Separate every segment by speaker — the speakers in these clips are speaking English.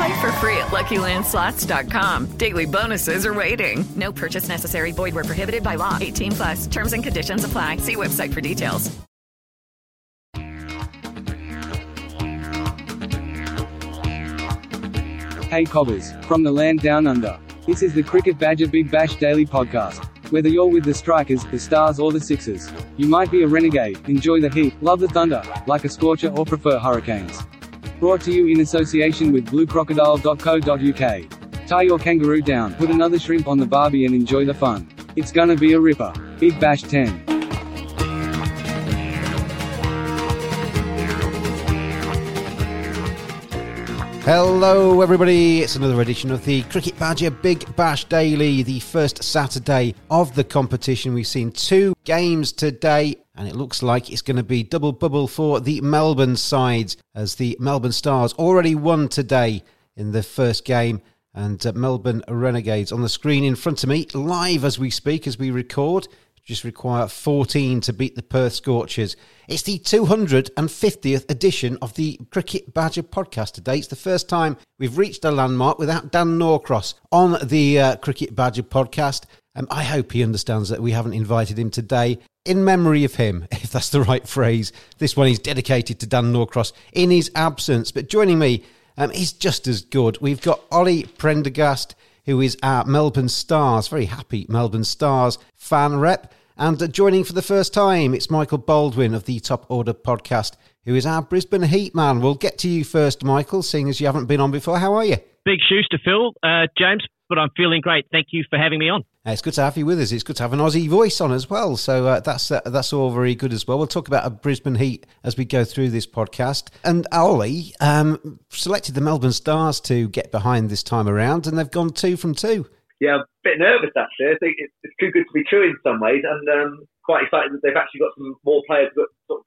Speaker 1: Play for free at LuckyLandSlots.com. Daily bonuses are waiting. No purchase necessary. Void where prohibited by law. 18 plus. Terms and conditions apply. See website for details.
Speaker 2: Hey Cobbers, from the land down under. This is the Cricket Badger Big Bash Daily Podcast. Whether you're with the Strikers, the Stars, or the Sixers, you might be a renegade, enjoy the heat, love the thunder, like a scorcher, or prefer hurricanes. Brought to you in association with bluecrocodile.co.uk. Tie your kangaroo down, put another shrimp on the barbie, and enjoy the fun. It's gonna be a ripper. Big Bash 10.
Speaker 3: Hello, everybody. It's another edition of the Cricket Badger Big Bash Daily, the first Saturday of the competition. We've seen two games today, and it looks like it's going to be double bubble for the Melbourne sides as the Melbourne Stars already won today in the first game. And uh, Melbourne Renegades on the screen in front of me, live as we speak, as we record. Just require 14 to beat the Perth Scorchers. It's the 250th edition of the Cricket Badger podcast today. It's the first time we've reached a landmark without Dan Norcross on the uh, Cricket Badger podcast. Um, I hope he understands that we haven't invited him today in memory of him, if that's the right phrase. This one is dedicated to Dan Norcross in his absence. But joining me, um, he's just as good. We've got Ollie Prendergast, who is our Melbourne Stars, very happy Melbourne Stars fan rep. And joining for the first time, it's Michael Baldwin of the Top Order podcast, who is our Brisbane Heat man. We'll get to you first, Michael, seeing as you haven't been on before. How are you?
Speaker 4: Big shoes to fill, uh, James, but I'm feeling great. Thank you for having me on.
Speaker 3: It's good to have you with us. It's good to have an Aussie voice on as well. So uh, that's uh, that's all very good as well. We'll talk about a Brisbane Heat as we go through this podcast. And Ollie um, selected the Melbourne Stars to get behind this time around, and they've gone two from two
Speaker 5: yeah, a bit nervous actually. I think it's, it's too good to be true in some ways, and um, quite excited that they've actually got some more players to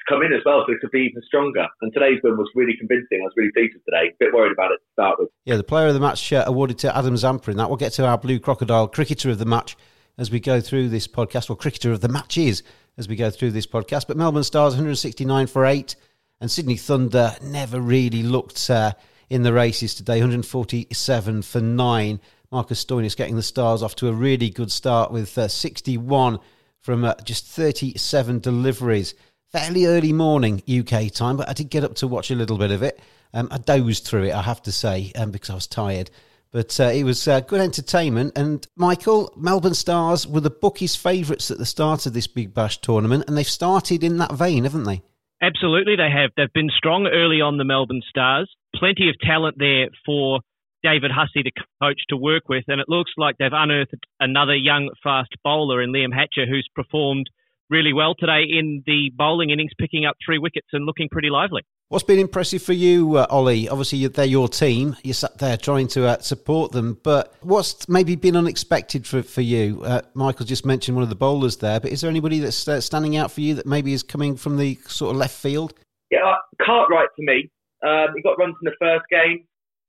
Speaker 5: come in as well, so it could be even stronger. And today's win was really convincing. I was really pleased with today. A bit worried about it to start with.
Speaker 3: Yeah, the player of the match uh, awarded to Adam Zampa. that we'll get to our Blue Crocodile cricketer of the match as we go through this podcast, or cricketer of the matches as we go through this podcast. But Melbourne Stars 169 for eight, and Sydney Thunder never really looked. Uh, in the races today, 147 for nine. Marcus Stoinis getting the Stars off to a really good start with uh, 61 from uh, just 37 deliveries. Fairly early morning UK time, but I did get up to watch a little bit of it. Um, I dozed through it, I have to say, um, because I was tired. But uh, it was uh, good entertainment. And Michael, Melbourne Stars were the bookies' favourites at the start of this Big Bash tournament, and they've started in that vein, haven't they?
Speaker 4: Absolutely, they have. They've been strong early on the Melbourne Stars. Plenty of talent there for David Hussey, the coach, to work with. And it looks like they've unearthed another young fast bowler in Liam Hatcher who's performed really well today in the bowling innings, picking up three wickets and looking pretty lively.
Speaker 3: What's been impressive for you, uh, Ollie? Obviously, they're your team. You're sat there trying to uh, support them, but what's maybe been unexpected for, for you? Uh, Michael just mentioned one of the bowlers there, but is there anybody that's uh, standing out for you that maybe is coming from the sort of left field?
Speaker 5: Yeah, uh, Cartwright to me. Um, he got runs in the first game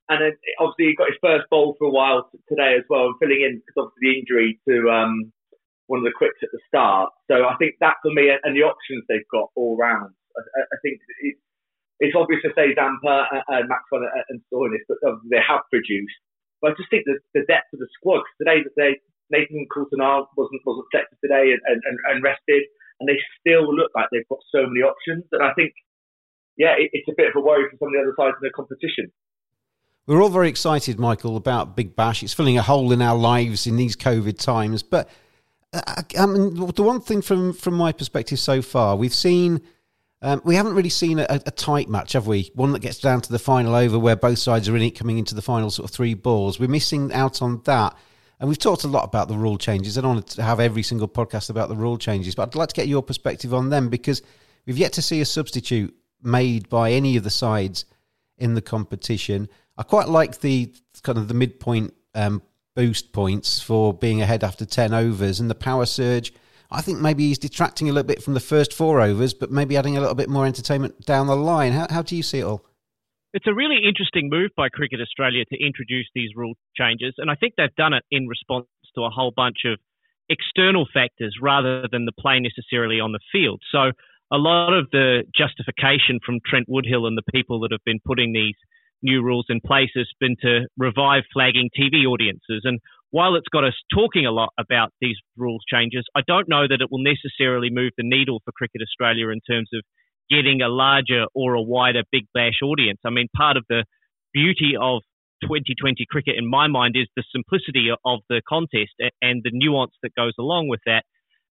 Speaker 5: and then obviously he got his first bowl for a while today as well, and filling in because obviously the injury to um, one of the quicks at the start. So I think that for me and the options they've got all round. I, I think it's, it's obvious to say Zampa and Maxwell and Stoinis, but they have produced. But I just think the, the depth of the squad today that they Nathan Coulthard wasn't wasn't selected today and, and, and rested, and they still look like they've got so many options. And I think, yeah, it, it's a bit of a worry for some of the other sides in the competition.
Speaker 3: We're all very excited, Michael, about Big Bash. It's filling a hole in our lives in these COVID times. But uh, I mean, the one thing from from my perspective so far, we've seen. Um, we haven't really seen a, a, tight match, have we? One that gets down to the final over where both sides are in it, coming into the final sort of three balls. We're missing out on that. And we've talked a lot about the rule changes. I don't want to have every single podcast about the rule changes, but I'd like to get your perspective on them because we've yet to see a substitute made by any of the sides in the competition. I quite like the kind of the midpoint um, boost points for being ahead after 10 overs and the power surge. I think maybe he's detracting a little bit from the first four overs, but maybe adding a little bit more entertainment down the line. How, how do you see it all?
Speaker 4: It's a really interesting move by Cricket Australia to introduce these rule changes, and I think they've done it in response to a whole bunch of external factors rather than the play necessarily on the field. So a lot of the justification from Trent Woodhill and the people that have been putting these new rules in place has been to revive flagging TV audiences. And while it's got us talking a lot about these rules changes, I don't know that it will necessarily move the needle for Cricket Australia in terms of getting a larger or a wider Big Bash audience. I mean, part of the beauty of 2020 cricket, in my mind, is the simplicity of the contest and the nuance that goes along with that.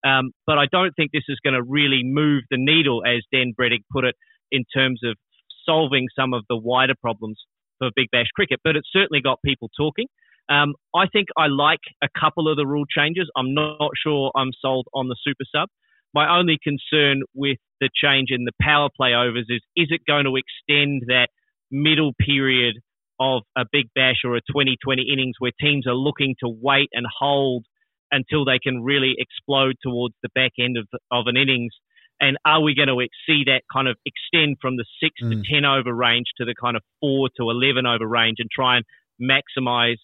Speaker 4: Um, but I don't think this is going to really move the needle, as Dan Brettig put it, in terms of solving some of the wider problems for Big Bash cricket, but it's certainly got people talking. Um, I think I like a couple of the rule changes. I'm not sure I'm sold on the super sub. My only concern with the change in the power play overs is is it going to extend that middle period of a big bash or a 2020 innings where teams are looking to wait and hold until they can really explode towards the back end of, of an innings and are we going to see that kind of extend from the six mm. to 10 over range to the kind of four to 11 over range and try and maximize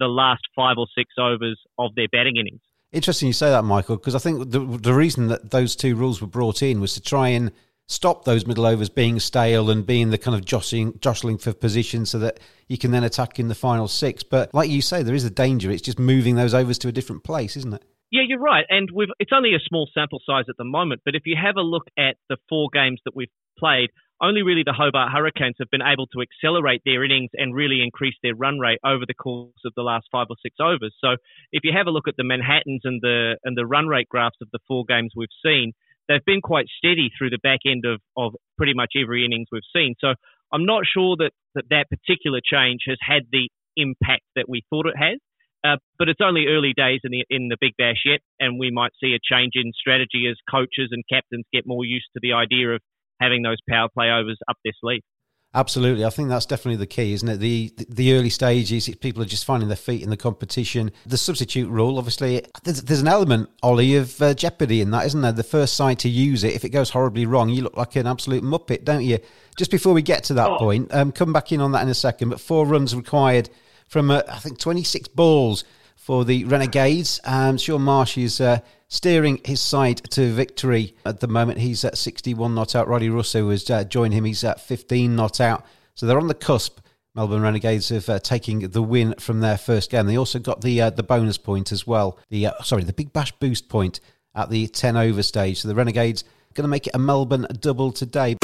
Speaker 4: the last five or six overs of their batting innings?
Speaker 3: Interesting you say that, Michael, because I think the, the reason that those two rules were brought in was to try and stop those middle overs being stale and being the kind of jostling, jostling for position so that you can then attack in the final six. But like you say, there is a danger. It's just moving those overs to a different place, isn't it?
Speaker 4: Yeah, you're right. And we've, it's only a small sample size at the moment, but if you have a look at the four games that we've played, only really the Hobart Hurricanes have been able to accelerate their innings and really increase their run rate over the course of the last five or six overs. So if you have a look at the Manhattans and the and the run rate graphs of the four games we've seen, they've been quite steady through the back end of, of pretty much every innings we've seen. So I'm not sure that, that that particular change has had the impact that we thought it has. Uh, but it's only early days in the in the Big Bash yet, and we might see a change in strategy as coaches and captains get more used to the idea of having those power play overs up their sleeve.
Speaker 3: Absolutely, I think that's definitely the key, isn't it? The the early stages, people are just finding their feet in the competition. The substitute rule, obviously, there's, there's an element, Ollie, of uh, jeopardy in that, isn't there? The first side to use it, if it goes horribly wrong, you look like an absolute muppet, don't you? Just before we get to that oh. point, um, come back in on that in a second. But four runs required from uh, I think 26 balls for the Renegades. Um, Shaun Marsh is uh, steering his side to victory at the moment. He's at 61 not out. Roddy Rossouw has uh, joined him. He's at 15 not out. So they're on the cusp. Melbourne Renegades of uh, taking the win from their first game. They also got the uh, the bonus point as well. The uh, sorry, the Big Bash boost point at the 10 over stage. So the Renegades going to make it a Melbourne double today.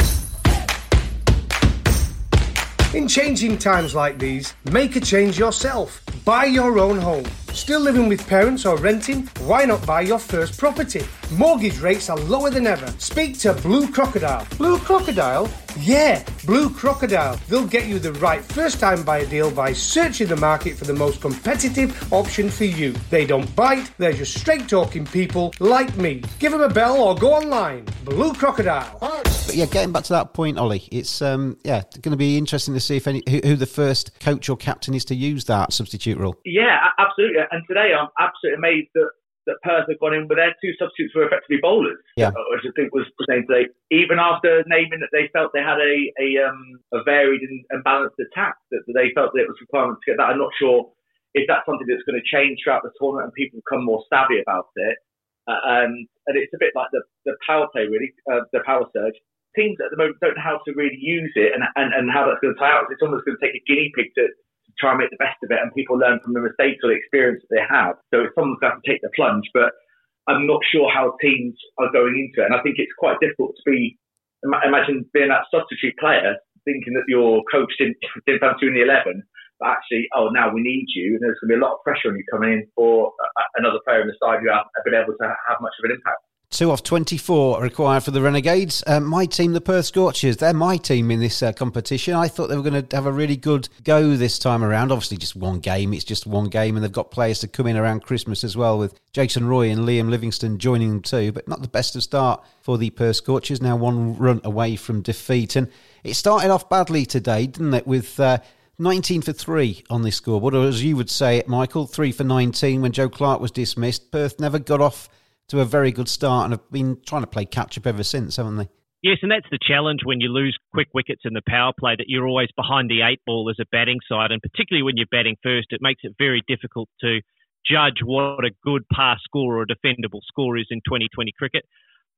Speaker 6: In changing times like these, make a change yourself. Buy your own home. Still living with parents or renting? Why not buy your first property? Mortgage rates are lower than ever. Speak to Blue Crocodile. Blue Crocodile? Yeah, Blue Crocodile. They'll get you the right first time buyer deal by searching the market for the most competitive option for you. They don't bite, they're just straight talking people like me. Give them a bell or go online. Blue Crocodile.
Speaker 3: But yeah, getting back to that point, Ollie, it's um yeah going to be interesting to see if any who, who the first coach or captain is to use that substitute rule.
Speaker 5: Yeah, absolutely. And today I'm absolutely amazed that that Perth have gone in, but their two substitutes were effectively bowlers.
Speaker 3: Yeah.
Speaker 5: Which I think was saying today. Even after naming that they felt they had a a, um, a varied and, and, balanced attack, that they felt that it was requirement to get that. I'm not sure if that's something that's going to change throughout the tournament and people become more savvy about it. Uh, um, and it's a bit like the, the power play, really, uh, the power surge. Teams at the moment don't know how to really use it and, and, and how that's going to tie out. It's almost going to take a guinea pig to try and make the best of it, and people learn from the mistakes or the experience that they have. So someone's going to have to take the plunge, but I'm not sure how teams are going into it. And I think it's quite difficult to be, imagine being that substitute player, thinking that your coach didn't, didn't fancy in the 11, but actually, oh, now we need you. And there's going to be a lot of pressure on you coming in for another player in the side who have been able to have much of an impact.
Speaker 3: Two off 24 required for the Renegades. Uh, my team, the Perth Scorchers, they're my team in this uh, competition. I thought they were going to have a really good go this time around. Obviously, just one game. It's just one game, and they've got players to come in around Christmas as well, with Jason Roy and Liam Livingstone joining them too. But not the best of start for the Perth Scorchers. Now one run away from defeat. And it started off badly today, didn't it, with. Uh, 19 for 3 on this scoreboard, or as you would say it, Michael, 3 for 19 when Joe Clark was dismissed. Perth never got off to a very good start and have been trying to play catch up ever since, haven't they?
Speaker 4: Yes, and that's the challenge when you lose quick wickets in the power play that you're always behind the eight ball as a batting side, and particularly when you're batting first, it makes it very difficult to judge what a good pass score or a defendable score is in 2020 cricket.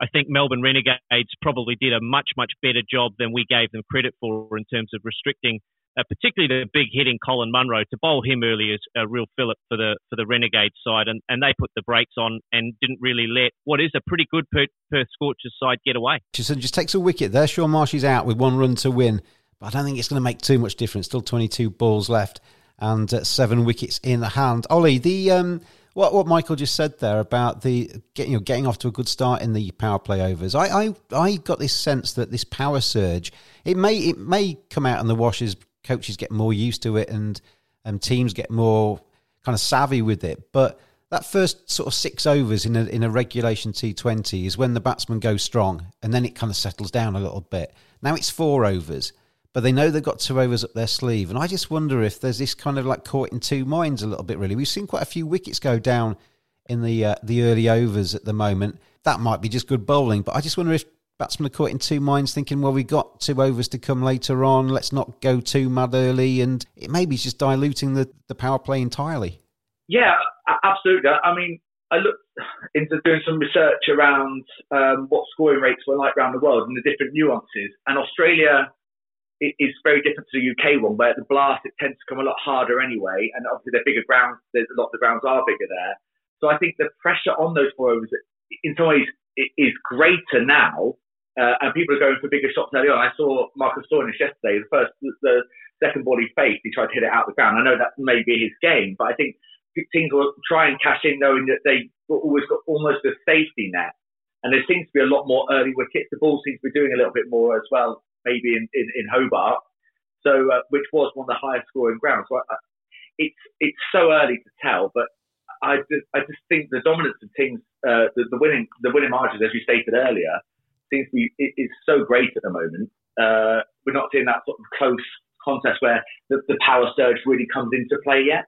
Speaker 4: I think Melbourne Renegades probably did a much, much better job than we gave them credit for in terms of restricting uh, particularly the big hitting Colin Munro. To bowl him early is a real fillip for the for the Renegade side, and, and they put the brakes on and didn't really let what is a pretty good Perth, Perth Scorchers side get away.
Speaker 3: Just, just takes a wicket there. Shaun Marsh is out with one run to win, but I don't think it's going to make too much difference. Still 22 balls left and uh, seven wickets in the hand. Ollie, the um, what what Michael just said there about the getting you know, getting off to a good start in the power play overs. I, I I got this sense that this power surge it may it may come out in the washes coaches get more used to it and and teams get more kind of savvy with it. But that first sort of six overs in a in a regulation T20 is when the batsmen go strong, and then it kind of settles down a little bit. Now it's four overs, but they know they've got two overs up their sleeve, and I just wonder if there's this kind of like caught in two minds a little bit. Really, we've seen quite a few wickets go down in the uh, the early overs at the moment. That might be just good bowling, but I just wonder if batsmen are caught in two minds, thinking, well, we've got two overs to come later on. Let's not go too mad early. And it maybe it's just diluting the, the power play entirely.
Speaker 5: Yeah, absolutely. I mean, I looked into doing some research around um, what scoring rates were like around the world and the different nuances. And Australia is very different to the UK one, where at the blast it tends to come a lot harder anyway, and obviously they're bigger grounds. There's a lot of the grounds are bigger there, so I think the pressure on those four overs, in some ways, is greater now uh, and people are going for bigger shots early on. I saw Marcus Stoinis yesterday. The first, the second ball he faced, he tried to hit it out the ground. I know that may be his game, but I think teams will try and cash in knowing that they've always got almost a safety net. And there seems to be a lot more early wickets. The ball seems to be doing a little bit more as well, maybe in, in, in Hobart. So, uh, which was one of the highest scoring grounds. So I, it's it's so early to tell, but I just, I just think the dominance of teams, uh, the, the winning the winning margins, as you stated earlier, seems to be is so great at the moment. Uh, we're not seeing that sort of close contest where the, the power surge really comes into play yet.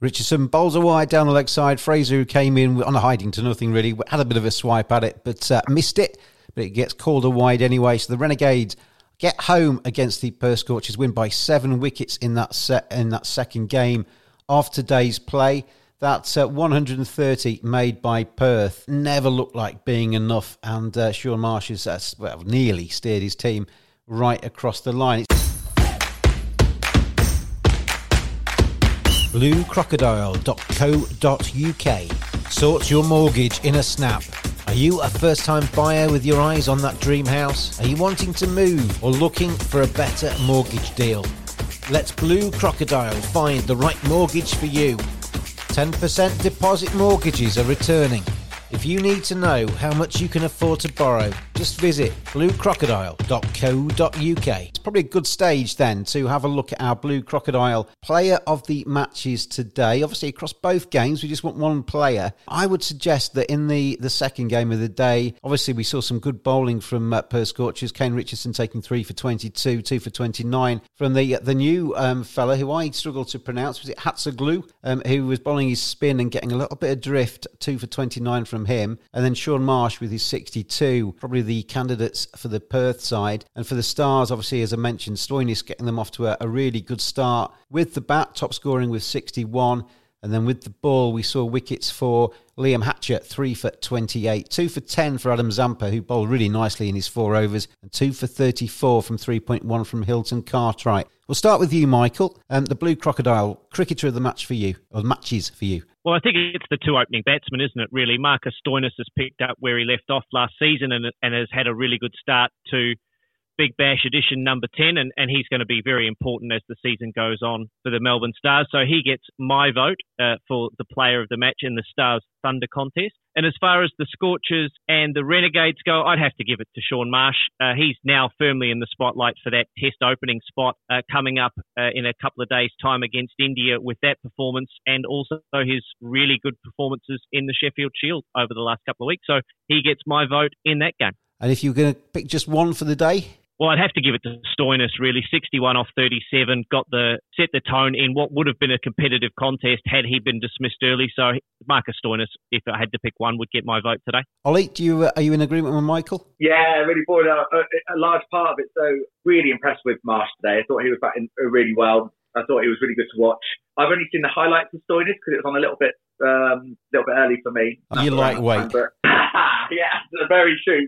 Speaker 3: Richardson bowls a wide down the leg side. Fraser, who came in on a hiding to nothing, really had a bit of a swipe at it, but uh, missed it. But it gets called a wide anyway. So the Renegades get home against the Perth Scorchers, win by seven wickets in that set in that second game of today's play. That uh, 130 made by Perth never looked like being enough, and uh, Shaun Marsh has uh, well, nearly steered his team right across the line. BlueCrocodile.co.uk sorts your mortgage in a snap. Are you a first time buyer with your eyes on that dream house? Are you wanting to move or looking for a better mortgage deal? Let Blue Crocodile find the right mortgage for you. 10% deposit mortgages are returning. If you need to know how much you can afford to borrow, just visit bluecrocodile.co.uk. It's probably a good stage then to have a look at our Blue Crocodile player of the matches today. Obviously, across both games, we just want one player. I would suggest that in the, the second game of the day, obviously, we saw some good bowling from uh, Scorchers. Kane Richardson taking three for 22, two for 29 from the the new um, fella who I struggled to pronounce. Was it Hatzoglou, um, who was bowling his spin and getting a little bit of drift, two for 29 from him. And then Shaun Marsh with his 62, probably the candidates for the Perth side. And for the Stars, obviously, as I mentioned, Stoinis getting them off to a, a really good start with the bat, top scoring with 61. And then with the ball, we saw wickets for Liam Hatcher, 3 for 28. 2 for 10 for Adam Zampa, who bowled really nicely in his four overs. And 2 for 34 from 3.1 from Hilton Cartwright. We'll start with you, Michael. Um, the Blue Crocodile, cricketer of the match for you, or matches for you.
Speaker 4: Well, I think it's the two opening batsmen, isn't it, really? Marcus Stoinis has picked up where he left off last season and, and has had a really good start to Big Bash edition number 10, and, and he's going to be very important as the season goes on for the Melbourne Stars. So he gets my vote uh, for the player of the match in the Stars Thunder contest. And as far as the Scorchers and the Renegades go, I'd have to give it to Shaun Marsh. Uh, he's now firmly in the spotlight for that test opening spot uh, coming up uh, in a couple of days' time against India with that performance and also his really good performances in the Sheffield Shield over the last couple of weeks. So he gets my vote in that game.
Speaker 3: And if you're going to pick just one for the day?
Speaker 4: Well, I'd have to give it to Stoinis, really. 61 off 37, got the set the tone in what would have been a competitive contest had he been dismissed early. So Marcus Stoinis, if I had to pick one, would get my vote today.
Speaker 3: Ollie, do you, uh, are you in agreement with Michael?
Speaker 5: Yeah, really bought a, a, a, large part of it. So really impressed with Marsh today. I thought he was batting really well. I thought he was really good to watch. I've only seen the highlights of Stoinis because it was on a little bit, um, little bit early for me.
Speaker 3: You lightweight.
Speaker 5: But yeah, very true.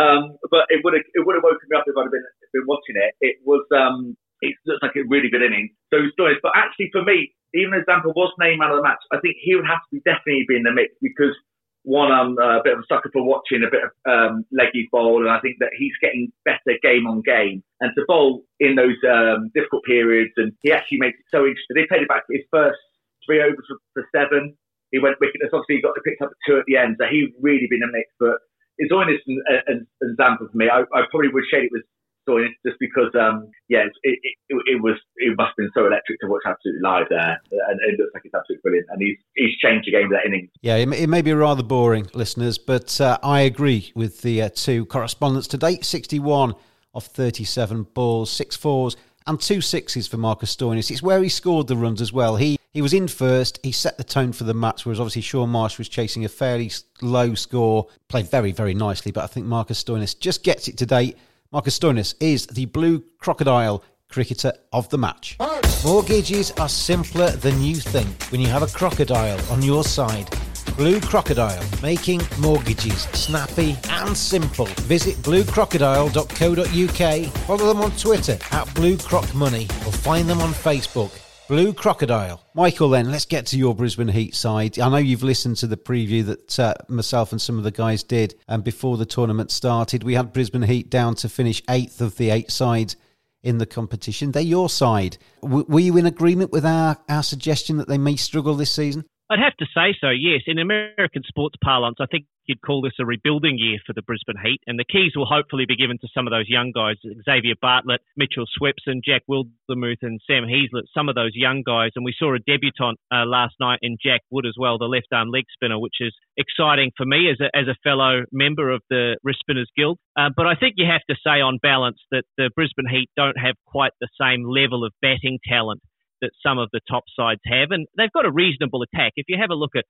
Speaker 5: Um, but it would have it would have woken me up if I'd have been been watching it. It was um, it looks like a really good inning. So Stoinis, but actually for me, even as Zampa was named man of the match, I think he would have to be definitely be in the mix because one, I'm a bit of a sucker for watching a bit of um, leggy bowl, and I think that he's getting better game on game. And to bowl in those um, difficult periods, and he actually makes it so interesting. They played it back his first three overs for, seven. He went wicketless. Obviously, he got picked up at two at the end, so he's really been a mix. But it's Stoinis and, and, and Zampa for me. I, I, probably would shade it with Stoinis just because, um, yeah, it, it, it, was it must have been so electric to watch absolutely live there, and it looks like it's absolutely brilliant. And he's he's changed the game that inning.
Speaker 3: Yeah, it, it may be rather boring, listeners, but uh, I agree with the uh, two correspondents today. Sixty-one off thirty-seven balls, six fours and two sixes for Marcus Stoinis. It's where he scored the runs as well. He he was in first. He set the tone for the match, whereas obviously Shaun Marsh was chasing a fairly low score. Played very very nicely, but I think Marcus Stoinis just gets it today. Marcus Stoinis is the blue crocodile cricketer of the match. Mortgages are simpler than you think when you have a crocodile on your side. Blue Crocodile, making mortgages snappy and simple. Visit bluecrocodile.co.uk, follow them on Twitter at Blue Croc Money, or find them on Facebook. Blue Crocodile. Michael, then, let's get to your Brisbane Heat side. I know you've listened to the preview that uh, myself and some of the guys did and before the tournament started. We had Brisbane Heat down to finish eighth of the eight sides in the competition. They're your side. W- were you in agreement with our, our suggestion that they may struggle this season?
Speaker 4: I'd have to say so, yes. In American sports parlance, I think you'd call this a rebuilding year for the Brisbane Heat, and the keys will hopefully be given to some of those young guys Xavier Bartlett, Mitchell Swepson, Jack Wildermuth, and Sam Heazlett, some of those young guys. And we saw a debutant uh, last night in Jack Wood as well, the left arm leg spinner, which is exciting for me as a, as a fellow member of the Wrist Spinners Guild. Uh, but I think you have to say, on balance, that the Brisbane Heat don't have quite the same level of batting talent that some of the top sides have, and they've got a reasonable attack. If you have a look at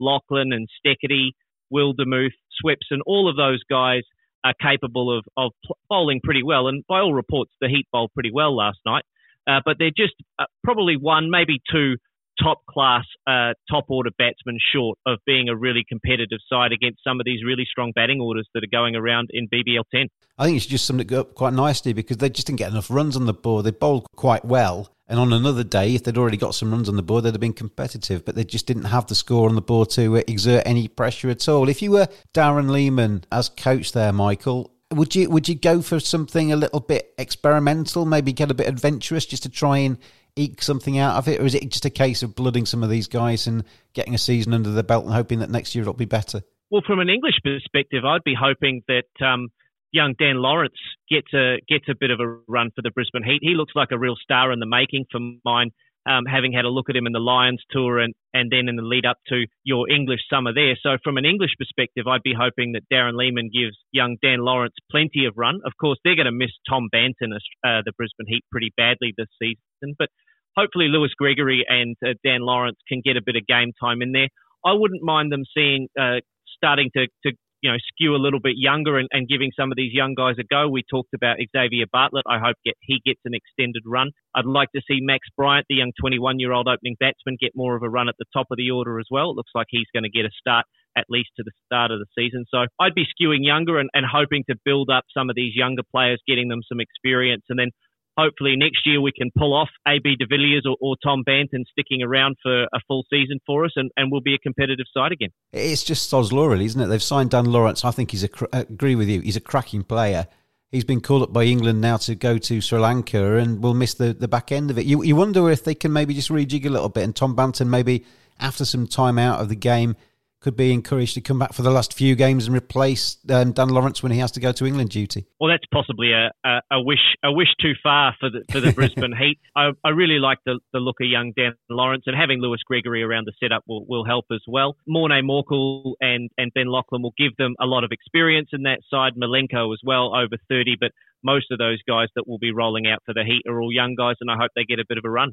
Speaker 4: Laughlin and Steketee, Wildermuth, Swepson, all of those guys are capable of, of bowling pretty well. And by all reports, the Heat bowled pretty well last night. Uh, but they're just uh, probably one, maybe two top class, uh, top order batsmen short of being a really competitive side against some of these really strong batting orders that are going around in BBL 10.
Speaker 3: I think it's just summed it up quite nicely because they just didn't get enough runs on the board. They bowled quite well. And on another day, if they'd already got some runs on the board, they'd have been competitive, but they just didn't have the score on the board to uh, exert any pressure at all. If you were Darren Lehmann as coach there, Michael, would you would you go for something a little bit experimental, maybe get a bit adventurous, just to try and eke something out of it, or is it just a case of blooding some of these guys and getting a season under the belt and hoping that next year it'll be better?
Speaker 4: Well, from an English perspective, I'd be hoping that um, young Dan Lawrence gets a gets a bit of a run for the Brisbane Heat. He looks like a real star in the making for mine. Um, having had a look at him in the Lions tour and, and then in the lead up to your English summer there. So, from an English perspective, I'd be hoping that Darren Lehmann gives young Dan Lawrence plenty of run. Of course, they're going to miss Tom Banton, uh, the Brisbane Heat, pretty badly this season, but hopefully Lewis Gregory and uh, Dan Lawrence can get a bit of game time in there. I wouldn't mind them seeing uh, starting to, to you know, skew a little bit younger and, and giving some of these young guys a go. We talked about Xavier Bartlett. I hope get, he gets an extended run. I'd like to see Max Bryant, the young 21 year old opening batsman, get more of a run at the top of the order as well. It looks like he's going to get a start at least to the start of the season. So I'd be skewing younger and, and hoping to build up some of these younger players, getting them some experience, and then hopefully next year we can pull off AB de Villiers or, or, Tom Banton sticking around for a full season for us and, and we'll be a competitive side again.
Speaker 3: It's just Sod's law, really, isn't it? They've signed Dan Lawrence. I think he's a, I agree with you, he's a cracking player. He's been called up by England now to go to Sri Lanka and we'll miss the, the back end of it. You, you wonder if they can maybe just rejig a little bit and Tom Banton maybe after some time out of the game could be encouraged to come back for the last few games and replace um, Dan Lawrence when he has to go to England duty.
Speaker 4: Well, that's possibly a, a, a wish a wish too far for the for the Brisbane Heat. I, I really like the, the look of young Dan Lawrence, and having Lewis Gregory around the setup will, will help as well. Morne Morkel and, and Ben Laughlin will give them a lot of experience in that side. Malenko as well, over 30, but most of those guys that will be rolling out for the Heat are all young guys, and I hope they get a bit of a run.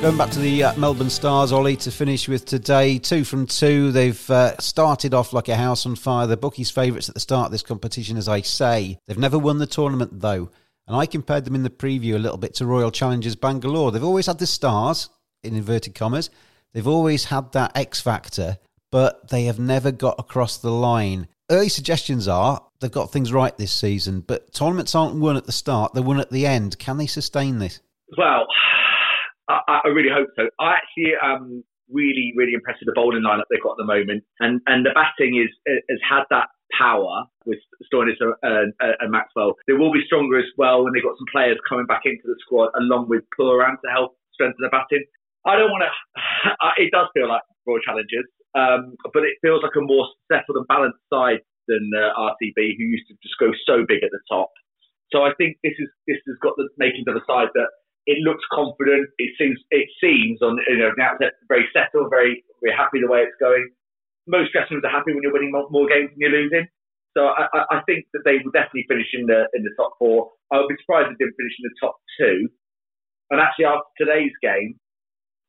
Speaker 3: Going back to the uh, Melbourne Stars, Ollie, to finish with today. Two from two. They've uh, started off like a house on fire. The bookies' favourites at the start of this competition, as I say. They've never won the tournament, though. And I compared them in the preview a little bit to Royal Challengers Bangalore. They've always had the stars, in inverted commas. They've always had that X factor, but they have never got across the line. Early suggestions are they've got things right this season, but tournaments aren't won at the start, they're won at the end. Can they sustain this?
Speaker 5: Well, I, I really hope so. I actually am really, really impressed with the bowling lineup they've got at the moment, and and the batting is has had that power with Stoinis and, and, Maxwell. They will be stronger as well when they've got some players coming back into the squad along with Pooran to help strengthen the batting. I don't want to. It does feel like Royal Challengers, um, but it feels like a more settled and balanced side than uh, RCB, who used to just go so big at the top. So I think this is this has got the makings of a side that it looks confident. It seems it seems on you know the outset very settled, very very happy the way it's going. Most dressing rooms are happy when you're winning more games than you're losing. So I, I think that they will definitely finish in the in the top four. I would be surprised if they didn't finish in the top two. And actually, after today's game,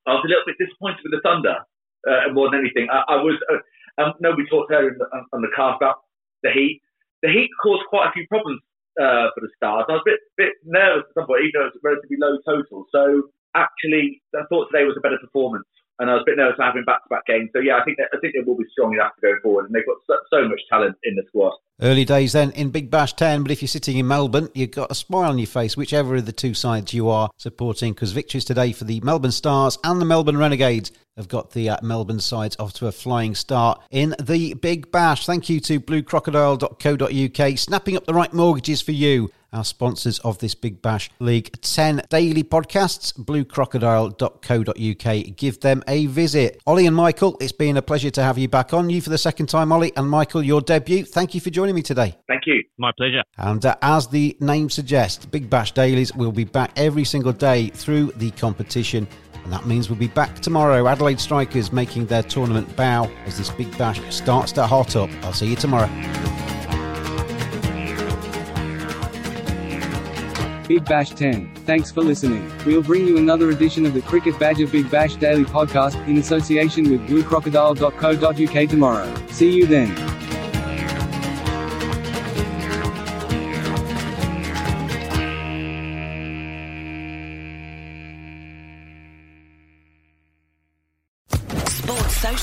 Speaker 5: I was a little bit disappointed with the Thunder uh, more than anything. I, I was. Uh, um, nobody talked earlier on the, on the cast about the Heat. The Heat caused quite a few problems uh, for the Stars. I was a bit, bit nervous at some point, even though it was relatively low total. So actually, I thought today was a better performance. And I was a bit nervous having back-to-back games. So yeah, I think that, I think they will be strong enough to go forward, and they've got so, so much talent in the squad.
Speaker 3: Early days then in Big Bash 10, but if you're sitting in Melbourne, you've got a smile on your face, whichever of the two sides you are supporting, because victories today for the Melbourne Stars and the Melbourne Renegades have got the uh, Melbourne sides off to a flying start in the Big Bash. Thank you to bluecrocodile.co.uk, snapping up the right mortgages for you our sponsors of this Big Bash League 10 daily podcasts, bluecrocodile.co.uk. Give them a visit. Ollie and Michael, it's been a pleasure to have you back on. You for the second time, Ollie, and Michael, your debut. Thank you for joining me today.
Speaker 5: Thank you.
Speaker 4: My pleasure.
Speaker 3: And uh, as the name suggests, Big Bash Dailies will be back every single day through the competition. And that means we'll be back tomorrow. Adelaide Strikers making their tournament bow as this Big Bash starts to hot up. I'll see you tomorrow.
Speaker 2: Big Bash 10. Thanks for listening. We'll bring you another edition of the Cricket Badger Big Bash Daily Podcast in association with bluecrocodile.co.uk tomorrow. See you then.